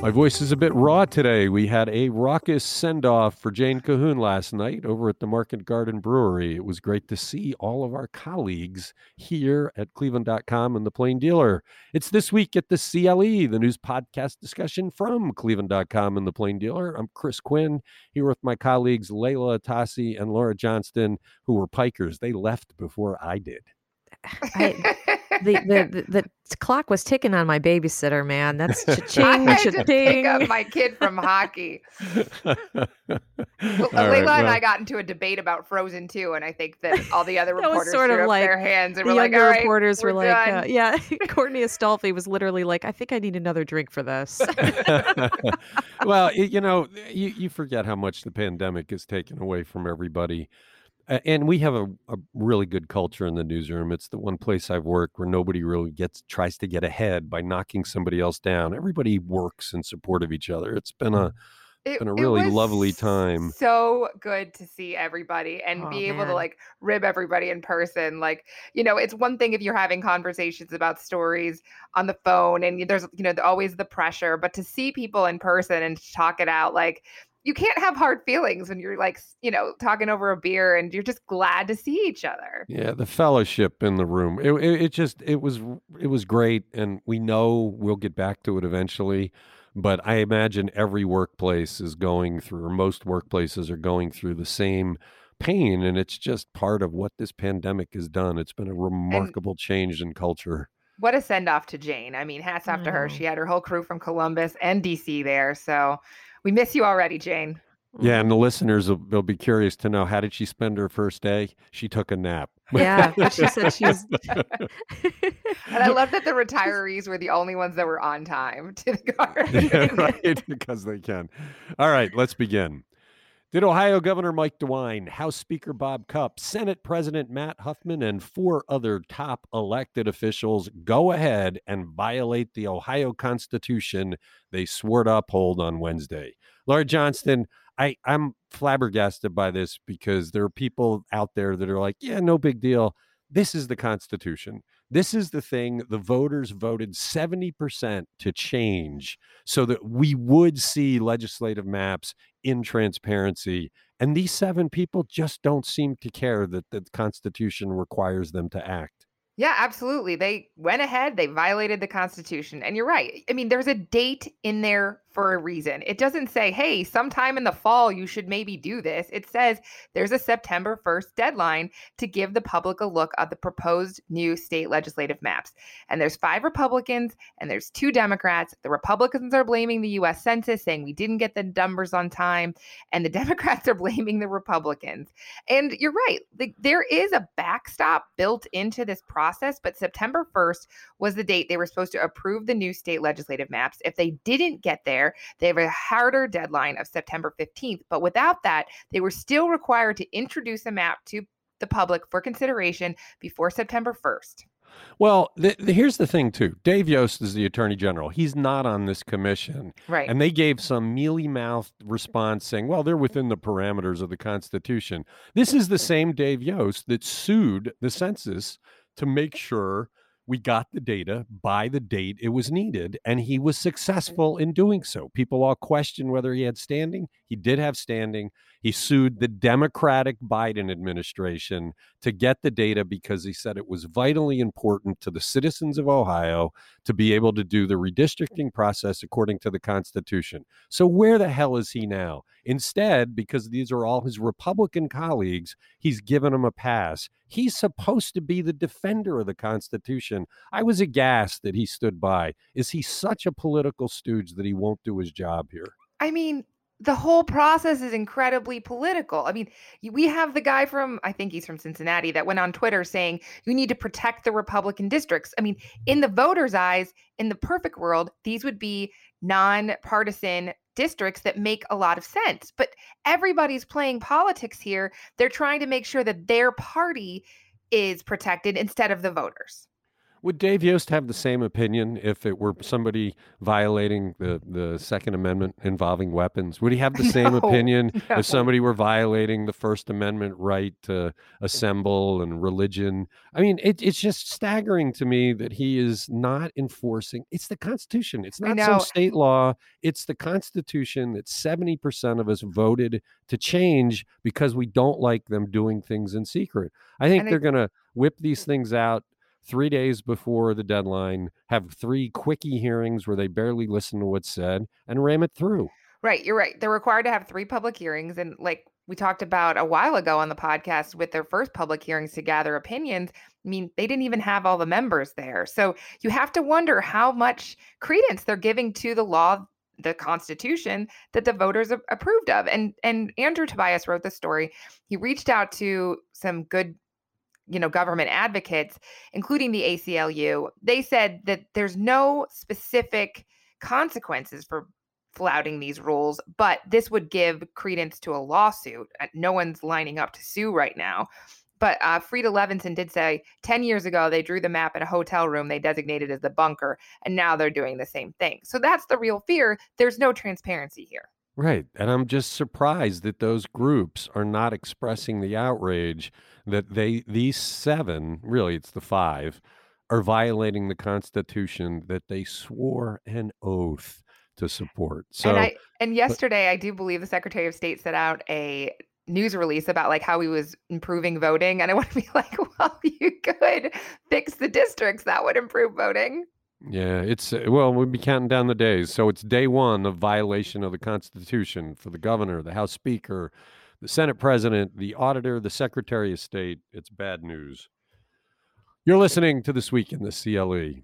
My voice is a bit raw today. We had a raucous send off for Jane Cahoon last night over at the Market Garden Brewery. It was great to see all of our colleagues here at cleveland.com and the Plain Dealer. It's this week at the CLE, the news podcast discussion from cleveland.com and the Plain Dealer. I'm Chris Quinn here with my colleagues Leila Atassi and Laura Johnston, who were pikers. They left before I did. I, the, the, the the clock was ticking on my babysitter, man. That's cha-ching, I had to pick up my kid from hockey. All Leila right, and I got into a debate about Frozen 2, and I think that all the other reporters sort of threw up like their hands and The were like, younger "All right, reporters were we're like, uh, "Yeah." Courtney Astolfi was literally like, "I think I need another drink for this." well, you know, you, you forget how much the pandemic has taken away from everybody. A- And we have a, a really good culture in the newsroom. It's the one place I've worked where nobody really gets tries to get ahead by knocking somebody else down. Everybody works in support of each other. It's been a It, been a it really was lovely time. So good to see everybody and Oh, be able to like rib everybody in person. Like, you know, it's one thing if you're having conversations about stories on the phone and there's, you know, always the pressure, but to see people in person and to talk it out, like, you can't have hard feelings when you're like, you know, talking over a beer and you're just glad to see each other. Yeah, the fellowship in the room. It, it it just it was it was great, and we know we'll get back to it eventually. But I imagine every workplace is going through, or most workplaces are going through the same pain, and it's just part of what this pandemic has done. It's been a remarkable change in culture. What a send off to Jane. I mean, hats off to her. Mm-hmm. She had her whole crew from Columbus and DC there. So we miss you already, Jane. Yeah, mm. and the listeners will, will be curious to know how did she spend her first day? She took a nap. yeah, she said she was. And I love that the retirees were the only ones that were on time to the garden. yeah, right, because they can. All right, let's begin. Did Ohio Governor Mike DeWine, House Speaker Bob Cupp, Senate President Matt Huffman, and four other top elected officials go ahead and violate the Ohio Constitution they swore to uphold on Wednesday? Laura Johnston, I, I'm flabbergasted by this because there are people out there that are like, yeah, no big deal. This is the Constitution. This is the thing the voters voted 70% to change so that we would see legislative maps in transparency. And these seven people just don't seem to care that the Constitution requires them to act. Yeah, absolutely. They went ahead, they violated the Constitution. And you're right. I mean, there's a date in there for a reason. It doesn't say, hey, sometime in the fall, you should maybe do this. It says there's a September 1st deadline to give the public a look at the proposed new state legislative maps. And there's five Republicans and there's two Democrats. The Republicans are blaming the US Census, saying we didn't get the numbers on time. And the Democrats are blaming the Republicans. And you're right. The, there is a backstop built into this process, but September 1st was the date they were supposed to approve the new state legislative maps. If they didn't get there, they have a harder deadline of September 15th. But without that, they were still required to introduce a map to the public for consideration before September 1st. Well, th- th- here's the thing, too. Dave Yost is the attorney general. He's not on this commission. Right. And they gave some mealy mouthed response saying, well, they're within the parameters of the Constitution. This is the same Dave Yost that sued the census to make sure we got the data by the date it was needed. And he was mm-hmm. successful in doing so. People all question whether he had standing. He did have standing. He sued the Democratic Biden administration to get the data because he said it was vitally important to the citizens of Ohio to be able to do the redistricting process according to the Constitution. So, where the hell is he now? Instead, because these are all his Republican colleagues, he's given them a pass. He's supposed to be the defender of the Constitution. I was aghast that he stood by. Is he such a political stooge that he won't do his job here? I mean, the whole process is incredibly political. I mean, we have the guy from, I think he's from Cincinnati, that went on Twitter saying you need to protect the Republican districts. I mean, in the voters' eyes, in the perfect world, these would be nonpartisan districts that make a lot of sense. But everybody's playing politics here. They're trying to make sure that their party is protected instead of the voters. Would Dave Yost have the same opinion if it were somebody violating the, the Second Amendment involving weapons? Would he have the same No, opinion no. if somebody were violating the First Amendment right to assemble and religion? I mean, it, it's just staggering to me that he is not enforcing. It's the Constitution. It's not some state law. It's the Constitution that 70% of us voted to change because we don't like them doing things in secret. I think And they're going to whip these things out three days before the deadline, have three quickie hearings where they barely listen to what's said, and ram it through. Right, you're right. They're required to have three public hearings. And like we talked about a while ago on the podcast with their first public hearings to gather opinions, I mean, they didn't even have all the members there. So you have to wonder how much credence they're giving to the law, the Constitution that the voters approved of. And and Andrew Tobias wrote the story. He reached out to some good you know government advocates including the ACLU they said that there's no specific consequences for flouting these rules, but this would give credence to a lawsuit. Uh, No one's lining up to sue right now. But uh, Freda Levenson did say 10 years ago, they drew the map in a hotel room they designated as the bunker, and now they're doing the same thing. So that's the real fear. There's no transparency here. Right. And I'm just surprised that those groups are not expressing the outrage that they, these seven, really, it's the five, are violating the Constitution that they swore an oath to support. So, and I and yesterday, I do believe the Secretary of State set out a news release about like how he was improving voting, and I want to be like, well, you could fix the districts that would improve voting. yeah, it's, well, we'll be counting down the days. So it's day one of violation of the Constitution for the governor, the House Speaker, the Senate President, the Auditor, the Secretary of State. It's bad news. You're listening to This Week in the CLE.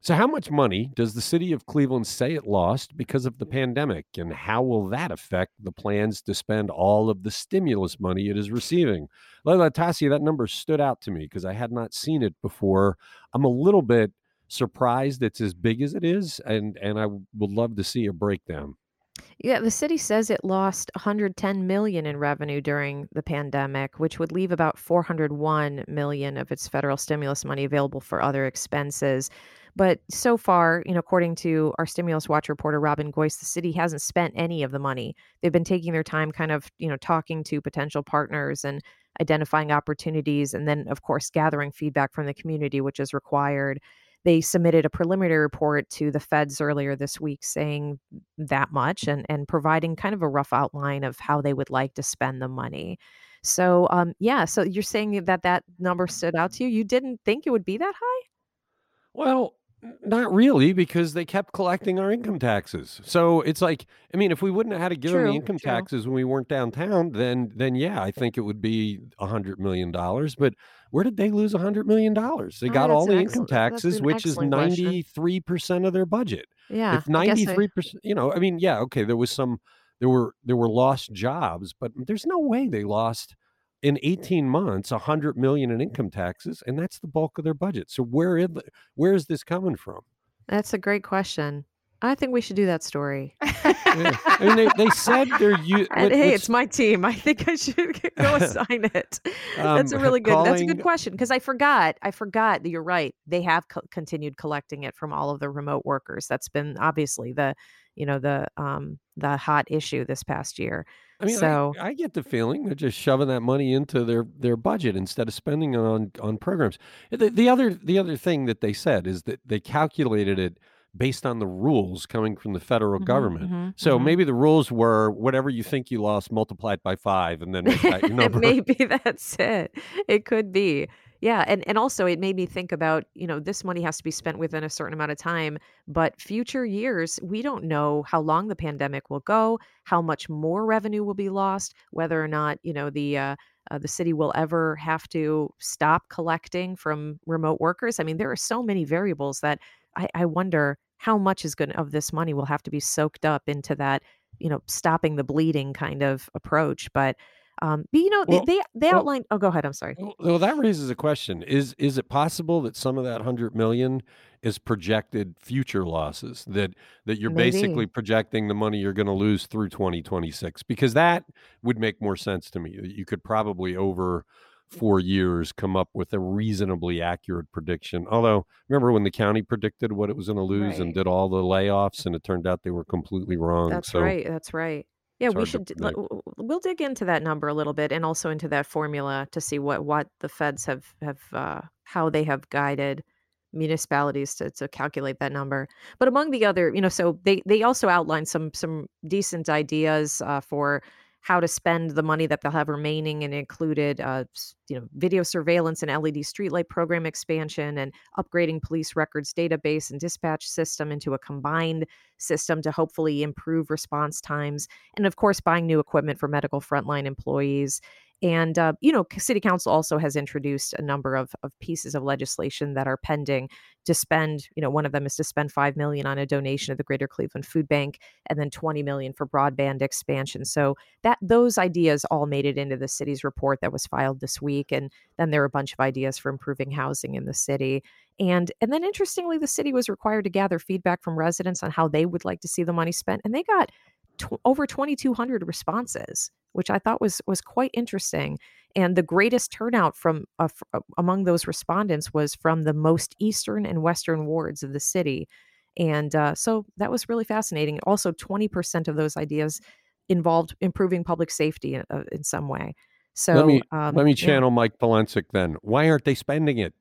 So, how much money does the city of Cleveland say it lost because of the pandemic? And how will that affect the plans to spend all of the stimulus money it is receiving? Leila Atassi, that number stood out to me because I had not seen it before. I'm a little bit surprised it's as big as it is, and, and I would love to see a breakdown. Yeah, the city says it lost 110 million in revenue during the pandemic, which would leave about 401 million of its federal stimulus money available for other expenses. But so far, you know, according to our stimulus watch reporter Robin Goist, the city hasn't spent any of the money. They've been taking their time kind of, you know, talking to potential partners and identifying opportunities and then of course gathering feedback from the community which is required. They submitted a preliminary report to the feds earlier this week saying that much and and providing kind of a rough outline of how they would like to spend the money. So um yeah, so you're saying that that number stood out to you. You didn't think it would be that high? Well, not really, because they kept collecting our income taxes. So it's like, I mean, if we wouldn't have had to give them the income true. taxes when we weren't downtown, then then yeah, I think it would be a hundred million dollars. But where did they lose a hundred million dollars? They Oh, got all the income taxes, which is ninety three percent of their budget. Yeah. if I guess ninety three percent, you know, I mean, yeah, okay, there was some, there were there were lost jobs, but there's no way they lost in 18 months a hundred million in income taxes, and that's the bulk of their budget. So where is, where is this coming from? That's a great question. I think we should do that story. Yeah. I mean, they, they said they're you. And hey, it's my team. I think I should go assign it. that's a Um, really good. That's a good question because I forgot. I forgot that you're right. They have co- continued collecting it from all of the remote workers. That's been obviously the, you know, the um the hot issue this past year. I mean, so- I, I get the feeling they're just shoving that money into their their budget instead of spending it on on programs. The, the other the other thing that they said is that they calculated it based on the rules coming from the federal Mhm, government. mhm, So mhm. maybe the rules were whatever you think you lost, multiplied by five, and then make that your number. maybe that's it. It could be. Yeah, and and also it made me think about, you know, this money has to be spent within a certain amount of time, but future years, we don't know how long the pandemic will go, how much more revenue will be lost, whether or not, you know, the uh, uh, the city will ever have to stop collecting from remote workers. I mean, there are so many variables that I, I wonder how much is going of this money will have to be soaked up into that, you know, stopping the bleeding kind of approach. But um, but you know, Well- they they, they well- outlined. Oh, go ahead. I'm sorry. Well, well, that raises a question: Is is it possible that some of that hundred million is projected future losses? That that you're basically projecting the money you're going to lose through 2026? Because that would make more sense to me. You could probably over four years come up with a reasonably accurate prediction. Although, remember when the county predicted what it was going to lose Right. and did all the layoffs, and it turned out they were completely wrong. That's so right. That's right. Yeah, we should. d- l- predict. w- w- We'll dig into that number a little bit, and also into that formula to see what what the feds have have uh, how they have guided municipalities to to calculate that number. But among the other, you know, so they they also outlined some some decent ideas uh, for how to spend the money that they'll have remaining, and included, uh, you know, video surveillance and LED streetlight program expansion, and upgrading police records database and dispatch system into a combined system to hopefully improve response times. And of course buying new equipment for medical frontline employees and uh, you know city council also has introduced a number of, of pieces of legislation that are pending to spend you know one of them is to spend 5 million on a donation of the greater cleveland food bank and then 20 million for broadband expansion. So that those ideas all made it into the city's report that was filed this week and then there are a bunch of ideas for improving housing in the city. And and then interestingly the city was required to gather feedback from residents on how they would like to see the money spent and they got tw- over 2200 responses which i thought was was quite interesting and the greatest turnout from uh, f- uh, among those respondents was from the most eastern and western wards of the city and uh, so that was really fascinating also 20% of those ideas involved improving public safety in, uh, in some way so let me um, let me yeah. channel Mike Polensek then. Why aren't they spending it?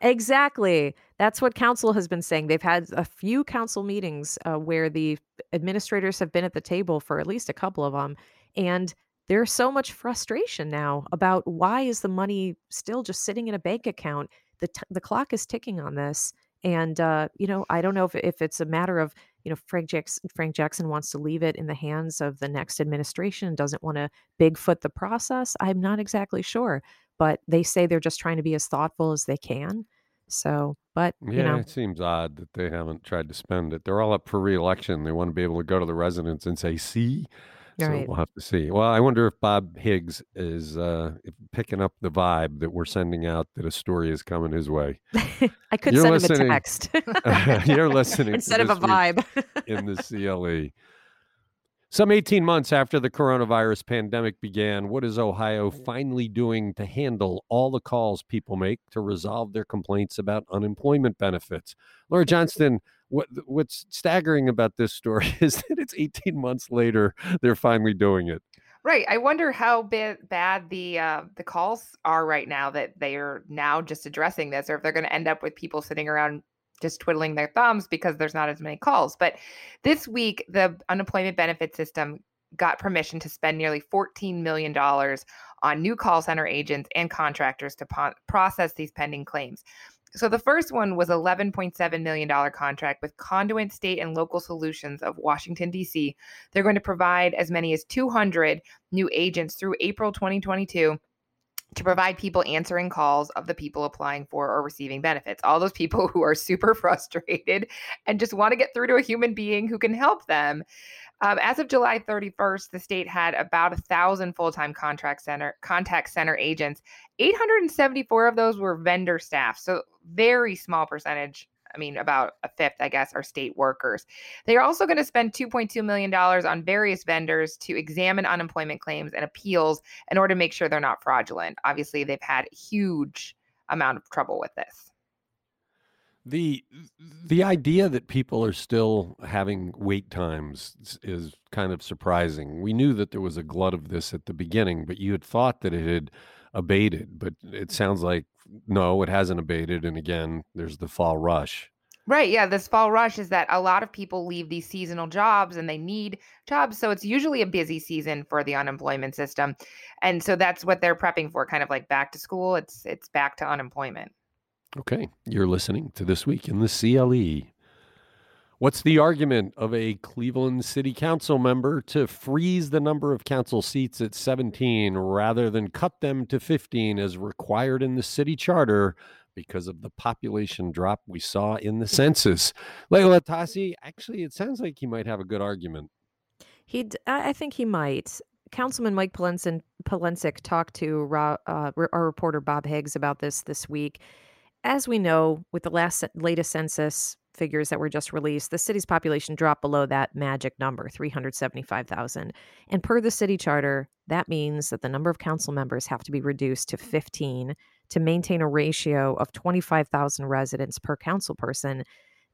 Exactly. That's what council has been saying. They've had a few council meetings uh, where the administrators have been at the table for at least a couple of them, and there's so much frustration now about why is the money still just sitting in a bank account? The t- the clock is ticking on this, and uh, you know I don't know if if it's a matter of you know Frank Jackson Frank Jackson wants to leave it in the hands of the next administration doesn't want to bigfoot the process. I'm not exactly sure, but they say they're just trying to be as thoughtful as they can. So, but Yeah, you know, it seems odd that they haven't tried to spend it. They're all up for reelection. They want to be able to go to the residents and say, "See." So right. we'll have to see. Well, I wonder if Bob Higgs is uh, picking up the vibe that we're sending out that a story is coming his way. I could You're send listening- him a text You're listening instead of a vibe. in the CLE. Some 18 months after the coronavirus pandemic began, what is Ohio finally doing to handle all the calls people make to resolve their complaints about unemployment benefits? Laura Johnston, what, what's staggering about this story is that it's 18 months later, they're finally doing it. Right. I wonder how ba- bad the uh, the calls are right now that they are now just addressing this, or if they're going to end up with people sitting around just twiddling their thumbs because there's not as many calls. But this week, the unemployment benefit system got permission to spend nearly $14 million on new call center agents and contractors to po- process these pending claims. So the first one was $11.7 million contract with Conduent State and Local Solutions of Washington, D.C. They're going to provide as many as 200 new agents through April 2022 to provide people answering calls of the people applying for or receiving benefits. All those people who are super frustrated and just want to get through to a human being who can help them. Um, as of July 31st, the state had about a thousand full-time contract center contact center agents. 874 of those were vendor staff, so very small percentage. I mean, about a fifth, I guess, are state workers. They are also going to spend $2.2 million on various vendors to examine unemployment claims and appeals in order to make sure they're not fraudulent. Obviously, they've had huge amount of trouble with this. The the idea that people are still having wait times is kind of surprising. We knew that there was a glut of this at the beginning, but you had thought that it had abated, but it mm-hmm. sounds like no, it hasn't abated and again, there's the fall rush. Right. Yeah. This fall rush is that a lot of people leave these seasonal jobs and they need jobs. So it's usually a busy season for the unemployment system. And so that's what they're prepping for, kind of like back to school. It's it's back to unemployment. Okay, you're listening to This Week in the CLE. What's the argument of a Cleveland City Council member to freeze the number of council seats at 17 rather than cut them to 15 as required in the city charter because of the population drop we saw in the census? Leila Atassi, actually, it sounds like he might have a good argument. He, I think he might. Councilman Mike Polensin, Polensek talked to uh, our reporter Bob Higgs about this this week. As we know, with the last latest census, figures that were just released, the city's population dropped below that magic number, 375,000. And per the city charter, that means that the number of council members have to be reduced to 15 to maintain a ratio of 25,000 residents per council person.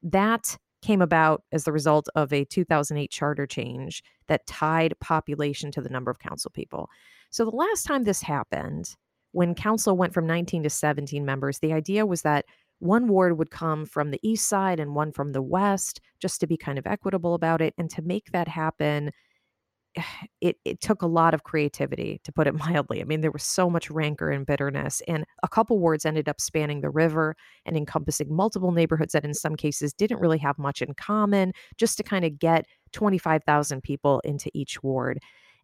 That came about as the result of a 2008 charter change that tied population to the number of council people. So the last time this happened, when council went from 19 to 17 members, the idea was that one ward would come from the east side and one from the west, just to be kind of equitable about it. And to make that happen, it, it took a lot of creativity, to put it mildly. I mean, there was so much rancor and bitterness. And a couple wards ended up spanning the river and encompassing multiple neighborhoods that, in some cases, didn't really have much in common, just to kind of get 25,000 people into each ward.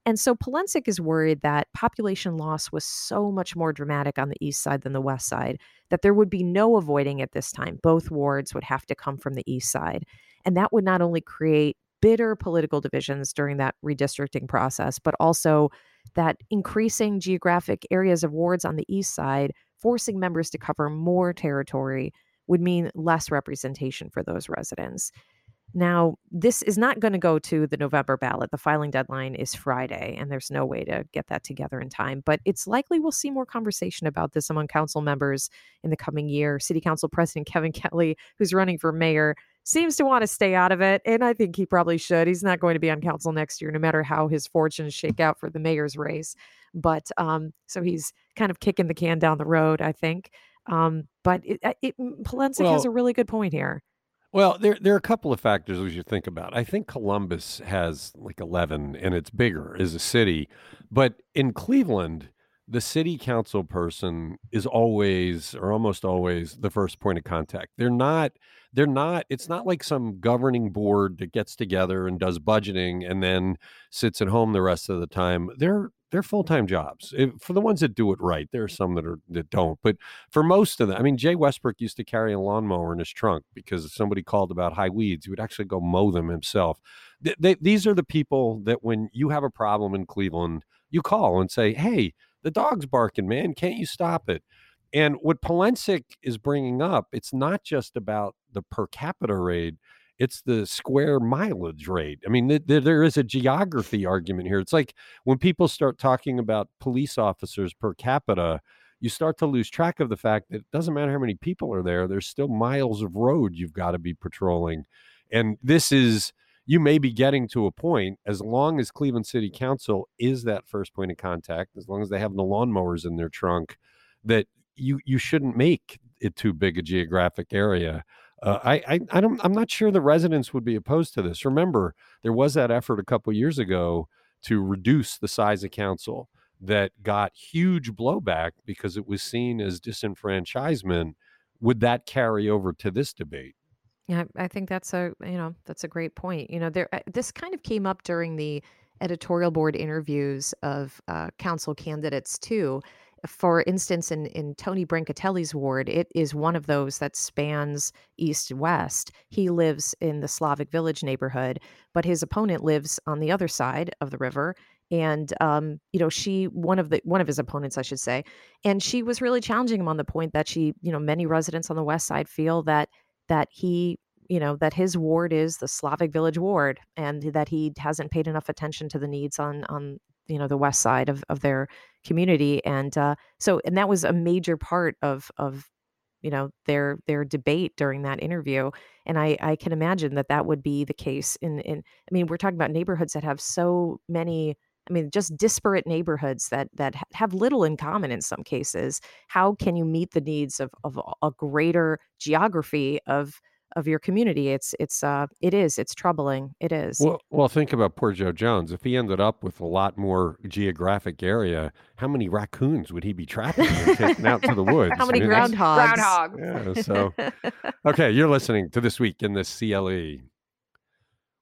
And so Polensek is worried that population loss was so much more dramatic on the east side than the west side that there would be no avoiding it this time. Both wards would have to come from the east side. And that would not only create bitter political divisions during that redistricting process, but also that increasing geographic areas of wards on the east side, forcing members to cover more territory, would mean less representation for those residents. Now, this is not going to go to the November ballot. The filing deadline is Friday, and there's no way to get that together in time. But it's likely we'll see more conversation about this among council members in the coming year. City Council President Kevin Kelly, who's running for mayor, seems to want to stay out of it. And I think he probably should. He's not going to be on council next year, no matter how his fortunes shake out for the mayor's race. But um, so he's kind of kicking the can down the road, I think. Um, but it, it, Polensek well, has a really good point here. Well, there there are a couple of factors we should think about. I think Columbus has like 11 and it's bigger as a city, but in Cleveland, the city council person is always or almost always the first point of contact. They're not they're not it's not like some governing board that gets together and does budgeting and then sits at home the rest of the time. They're they're full-time jobs. If, for the ones that do it right there are some that are that don't. But for most of them i mean jay westbrook used to carry a lawnmower in his trunk because somebody called about high weeds he would actually go mow them himself. They, they, these are the people that when you have a problem in cleveland you call and say hey the dog's barking man. Can't you stop it and what Polensek is bringing up it's not just about the per capita rate it's the square mileage rate. I mean, th- th- there is a geography argument here. It's like when people start talking about police officers per capita, you start to lose track of the fact that it doesn't matter how many people are there, there's still miles of road you've got to be patrolling. And this is, you may be getting to a point, as long as Cleveland City Council is that first point of contact, as long as they have the lawnmowers in their trunk, that you you shouldn't make it too big a geographic area. Uh, I, I, I don't I'm not sure the residents would be opposed to this. Remember, there was that effort a couple years ago to reduce the size of council that got huge blowback because it was seen as disenfranchisement. Would that carry over to this debate? Yeah, I think that's a you know that's a great point. You know, there uh, this kind of came up during the editorial board interviews of uh, council candidates too for instance, in, in Tony Brancatelli's ward, it is one of those that spans east west. He lives in the Slavic Village neighborhood, but his opponent lives on the other side of the river. And um, you know, she one of the one of his opponents, I should say, and she was really challenging him on the point that she, you know, many residents on the west side feel that that he you know that his ward is the Slavic Village ward, and that he hasn't paid enough attention to the needs on on you know the west side of of their community and uh, so and that was a major part of of you know their their debate during that interview and i i can imagine that that would be the case in in i mean we're talking about neighborhoods that have so many i mean just disparate neighborhoods that that have little in common in some cases. How can you meet the needs of of a greater geography of of your community. It's it's uh it is it's troubling. It is. Well, well, think about poor Joe Jones. If he ended up with a lot more geographic area, how many raccoons would he be trapping and taking out to the woods? how many I mean, groundhogs? Groundhogs. Yeah. So, okay, you're listening to this week in the CLE.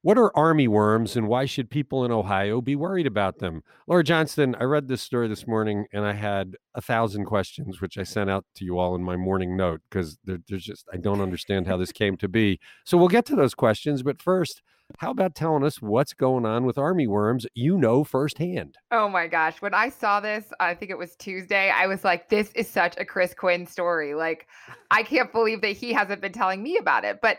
What are army worms and why should people in Ohio be worried about them? Laura Johnston, I read this story this morning and I had a thousand questions, which I sent out to you all in my morning note because there, there's just, I don't understand how this came to be. So we'll get to those questions. But first, how about telling us what's going on with army worms you know firsthand? Oh my gosh. When I saw this, I think it was Tuesday, I was like, this is such a Chris Quinn story. Like, I can't believe that he hasn't been telling me about it. But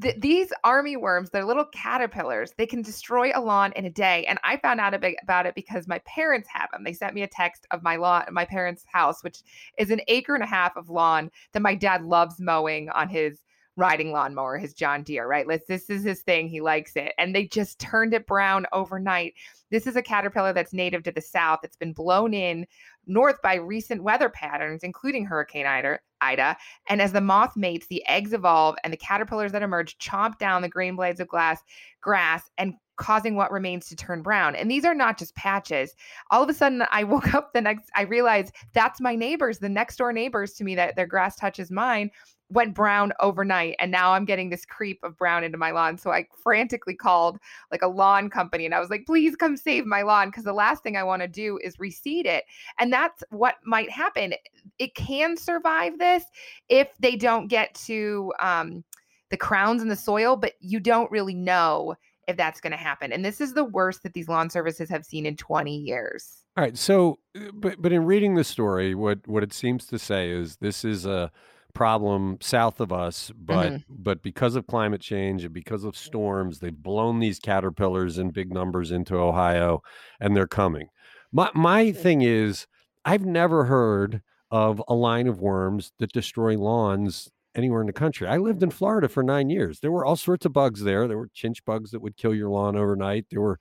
th- these army worms, they're little caterpillars. They can destroy a lawn in a day. And I found out about it because my parents have them. They sent me a text of my lawn, my parents' house, which is an acre and a half of lawn that my dad loves mowing on his riding lawnmower, his John Deere, right? Let's, this is his thing. He likes it. And they just turned it brown overnight. This is a caterpillar that's native to the south. It's been blown in north by recent weather patterns, including Hurricane Ida. Ida. And as the moth mates, the eggs evolve and the caterpillars that emerge chomp down the green blades of glass, grass and causing what remains to turn brown. And these are not just patches. All of a sudden, I woke up the next, I realized that's my neighbors, the next door neighbors to me that their grass touches mine went brown overnight and now I'm getting this creep of brown into my lawn. So I frantically called like a lawn company and I was like, please come save my lawn because the last thing I want to do is reseed it. And that's what might happen. It can survive this if they don't get to um, the crowns in the soil, but you don't really know if that's going to happen. And this is the worst that these lawn services have seen in 20 years. All right. So, uh, but but in reading the story, what what it seems to say is this is a problem south of us, but Mm-hmm. but because of climate change and because of storms, they've blown these caterpillars in big numbers into Ohio, and they're coming. My my thing is, I've never heard of a line of worms that destroy lawns anywhere in the country. I lived in Florida for nine years. There were all sorts of bugs there. There were chinch bugs that would kill your lawn overnight. There were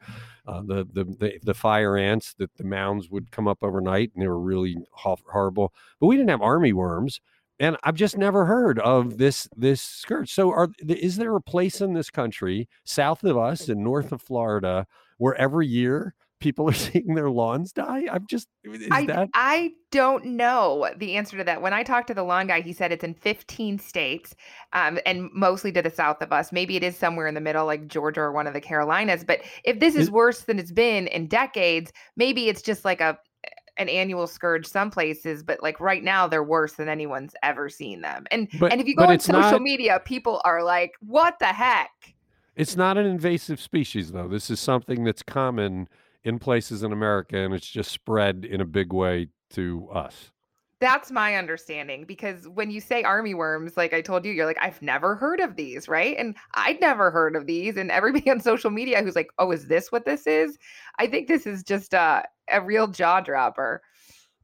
uh, the, the the the fire ants that the mounds would come up overnight, and they were really ho- horrible. But we didn't have army worms and I've just never heard of this this scourge. So, are is there a place in this country, south of us and north of Florida, where every year people are seeing their lawns die? I'm just is I, that I don't know the answer to that. When I talked to the lawn guy, he said it's in 15 states um, and mostly to the south of us. Maybe it is somewhere in the middle, like Georgia or one of the Carolinas. But if this is Is- worse than it's been in decades, maybe it's just like a an annual scourge some places, but like right now they're worse than anyone's ever seen them. And But- and if you go on social not- media, people are like, "What the heck?" it's not an invasive species though. This is something that's common in places in America, and it's just spread in a big way to us. That's my understanding because when you say army worms, like I told you, you're like, I've never heard of these, right? And I'd never heard of these. And everybody on social media who's like, oh, is this what this is? I think this is just a, a real jaw dropper.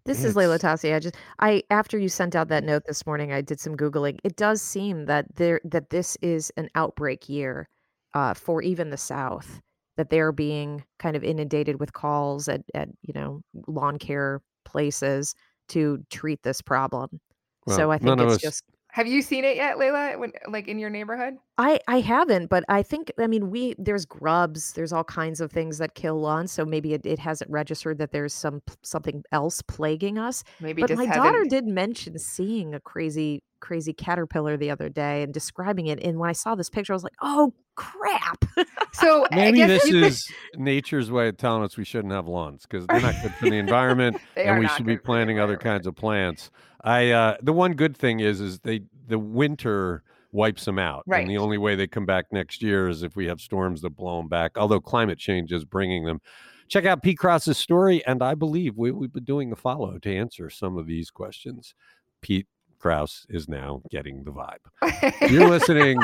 This is Leila It's- Atassi. I just I after you sent out that note this morning, I did some googling. It does seem that there that this is an outbreak year uh, for even the South. That they're being kind of inundated with calls at at you know lawn care places to treat this problem. so I think it's us- just Have you seen it yet, Leila? When like in your neighborhood? I I haven't, but I think I mean we there's grubs, there's all kinds of things that kill lawns, so maybe it, it hasn't registered that there's some something else plaguing us. Maybe But just my hasn't- daughter did mention seeing a crazy crazy caterpillar the other day and describing it. And when I saw this picture, I was like, "Oh crap!" So I Maybe guess this could- is nature's way of telling us we shouldn't have lawns because they're not good for the environment, and we should be good for the planting other kinds of plants. I uh, the one good thing is is they the winter wipes them out, Right. and the only way they come back next year is if we have storms that blow them back. Although climate change is bringing them. Check out Pete Krouse's story, and I believe we, we've been doing a follow to answer some of these questions. Pete Krouse is now getting the vibe. You're listening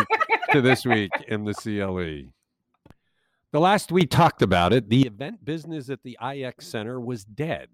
to this week in the CLE. The last we talked about it, the event business at the IX Center was dead.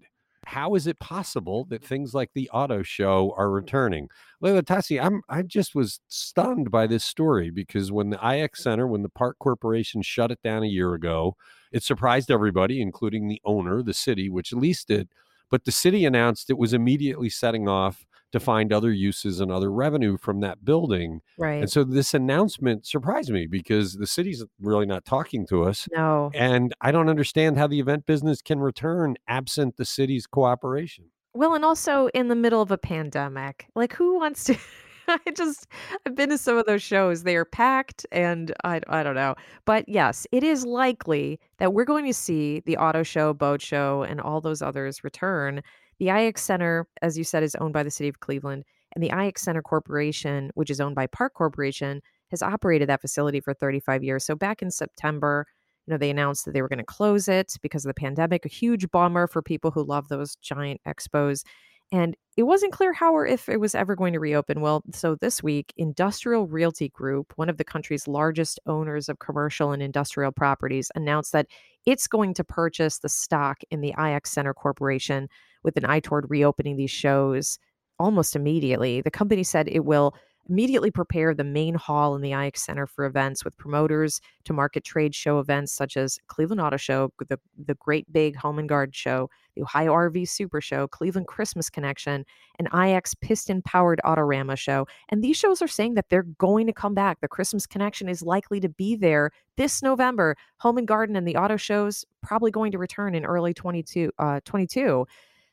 How is it possible that things like the auto show are returning? Leila Atassi, I'm I just was stunned by this story because when the IX Center, when the Park Corporation shut it down a year ago, it surprised everybody, including the owner, the city, which leased it. But the city announced it was immediately setting off to find other uses and other revenue from that building. right? And so this announcement surprised me because the city's really not talking to us. no, And I don't understand how the event business can return absent the city's cooperation. Well, and also in the middle of a pandemic. Like who wants to I just I've been to some of those shows. They are packed and I I don't know. But yes, it is likely that we're going to see the auto show, boat show and all those others return. The IX Center, as you said, is owned by the city of Cleveland, and the IX Center Corporation, which is owned by Park Corporation, has operated that facility for 35 years. So back in September, you know, they announced that they were going to close it because of the pandemic, a huge bummer for people who love those giant expos. And it wasn't clear how or if it was ever going to reopen. Well, so this week, Industrial Realty Group, one of the country's largest owners of commercial and industrial properties, announced that it's going to purchase the stock in the IX Center Corporation with an eye toward reopening these shows almost immediately. The company said it will immediately prepare the main hall in the IX Center for events with promoters to market trade show events such as Cleveland Auto Show, the, the Great Big Home and Garden Show, the Ohio RV Super Show, Cleveland Christmas Connection, and IX Piston Powered Autorama Show. And these shows are saying that they're going to come back. The Christmas Connection is likely to be there this November. Home and Garden and the auto shows probably going to return in early 22. Uh, 22.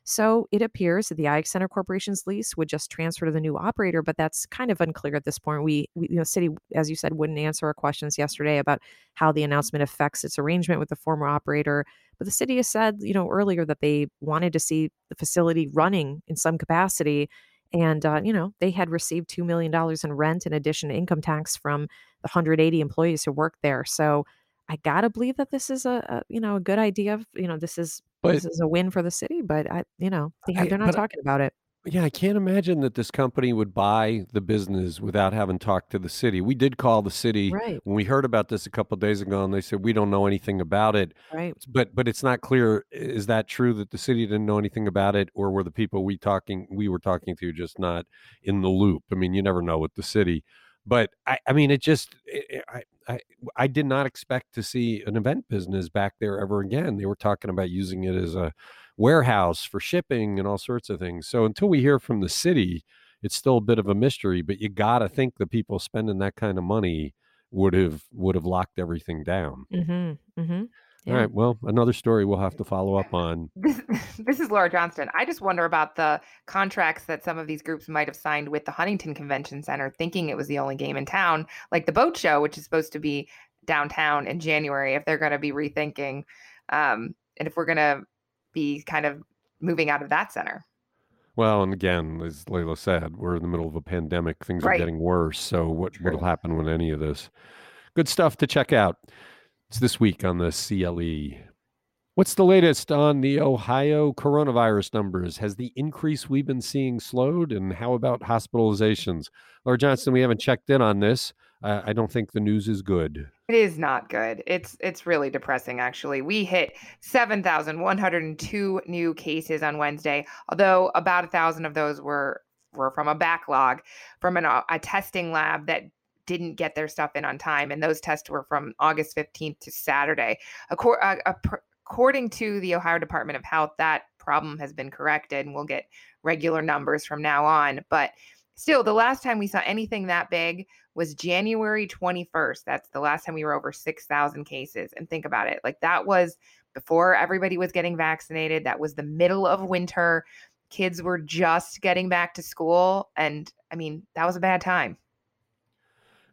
So it appears that the IX Center Corporation's lease would just transfer to the new operator, but that's kind of unclear at this point. We, we you know, city, as you said, wouldn't answer our questions yesterday about how the announcement affects its arrangement with the former operator. But the city has said, you know, earlier that they wanted to see the facility running in some capacity. And, uh, you know, they had received $2 million in rent in addition to income tax from the 180 employees who work there. So I gotta believe that this is a, a you know a good idea. Of, You know, this is But this is a win for the city, but I you know I they're not talking about it. Yeah, I can't imagine that this company would buy the business without having talked to the city. We did call the city Right, when we heard about this a couple days ago, and they said we don't know anything about it. right. But but it's not clear. Is that true that the city didn't know anything about it, or were the people we talking we were talking to just not in the loop? I mean, you never know with the city. But I, I mean, it just i I, I I did not expect to see an event business back there ever again. They were talking about using it as a warehouse for shipping and all sorts of things. So until we hear from the city, it's still a bit of a mystery. But you got to think the people spending that kind of money would have would have locked everything down. Mm-hmm. Mm-hmm. All Yeah. right. Well, another story we'll have to follow up on. This, this is Laura Johnston. I just wonder about the contracts that some of these groups might have signed with the Huntington Convention Center, thinking it was the only game in town, like the boat show, which is supposed to be downtown in January, if they're going to be rethinking, um, and if we're going to be kind of moving out of that center. Well, and again, as Leila said, we're in the middle of a pandemic. Things are getting worse. So what what'll happen with any of this? Good stuff to check out. It's this week on the CLE. What's the latest on the Ohio coronavirus numbers? Has the increase we've been seeing slowed? And how about hospitalizations? Laura Johnston, we haven't checked in on this. Uh, I don't think the news is good. It is not good. It's it's really depressing actually. We hit 7,102 new cases on Wednesday, although about a 1,000 of those were were from a backlog from an, a testing lab that didn't get their stuff in on time and those tests were from August 15th to Saturday. Uh, according to the Ohio Department of Health, that problem has been corrected and we'll get regular numbers from now on, but still the last time we saw anything that big was January 21st. That's the last time we were over 6,000 cases. And think about it like that was before everybody was getting vaccinated. That was the middle of winter. Kids were just getting back to school. And I mean, that was a bad time.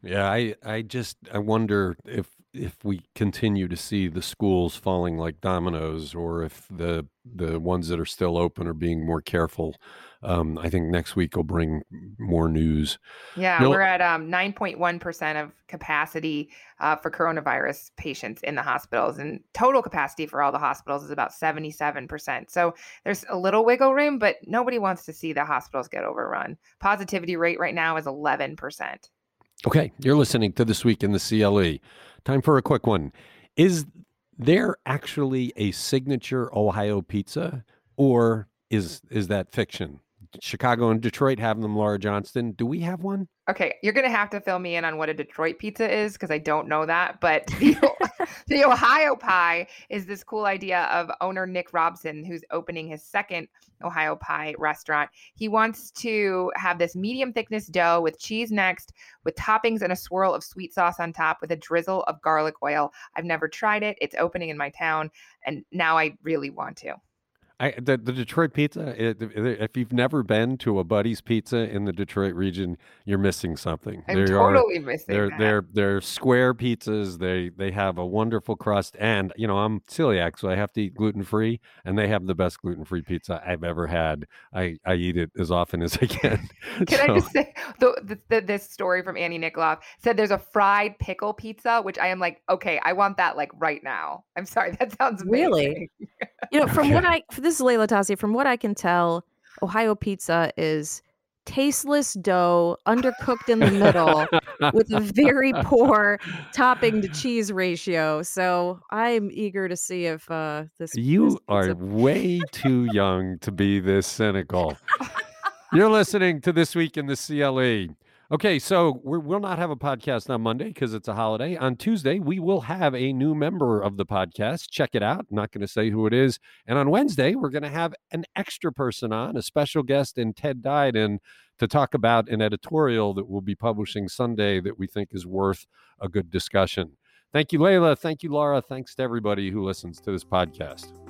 Yeah, I I just I wonder if if we continue to see the schools falling like dominoes, or if the the ones that are still open are being more careful. Um, I think next week will bring more news. Yeah, No, we're at um, 9.1% of capacity uh, for coronavirus patients in the hospitals, and total capacity for all the hospitals is about 77%. So there's a little wiggle room, but nobody wants to see the hospitals get overrun. Positivity rate right now is 11%. Okay, you're listening to this week in the CLE. Time for a quick one. Is there actually a signature Ohio pizza, or is is that fiction? Chicago and Detroit have them. Laura Johnston, do we have one? Okay, you're gonna have to fill me in on what a Detroit pizza is because I don't know that. But the Ohio pie is this cool idea of owner Nick Robson, who's opening his second Ohio pie restaurant. He wants to have this medium thickness dough with cheese next, with toppings and a swirl of sweet sauce on top, with a drizzle of garlic oil. I've never tried it. It's opening in my town, and now I really want to. I the, the Detroit pizza. Eh, it, it- if you've never been to a Buddy's Pizza in the Detroit region, you're missing something. I'm There are totally missing they're that. they're they're square pizzas. They they have a wonderful crust, and you know I'm celiac, so I have to eat gluten free, and they have the best gluten free pizza I've ever had. I I eat it as often as I can. Can I So- just say the, the, the, this story from Annie Nickoloff said there's a fried pickle pizza, which I am like, okay, I want that like right now. I'm sorry, that sounds Really? You know, from what Okay. I this is Leila Atassi, from what I can tell, Ohio pizza is tasteless dough, undercooked in the middle, with a very poor topping to cheese ratio. So I'm eager to see if uh, this. You this are way too young to be this cynical. You're listening to This Week in the CLE. Okay, so we will not have a podcast on Monday because it's a holiday. On Tuesday, we will have a new member of the podcast. Check it out. I'm not going to say who it is. And on Wednesday, we're going to have an extra person on, a special guest in Ted Diadiun to talk about an editorial that we'll be publishing Sunday that we think is worth a good discussion. Thank you, Leila. Thank you, Laura. Thanks to everybody who listens to this podcast.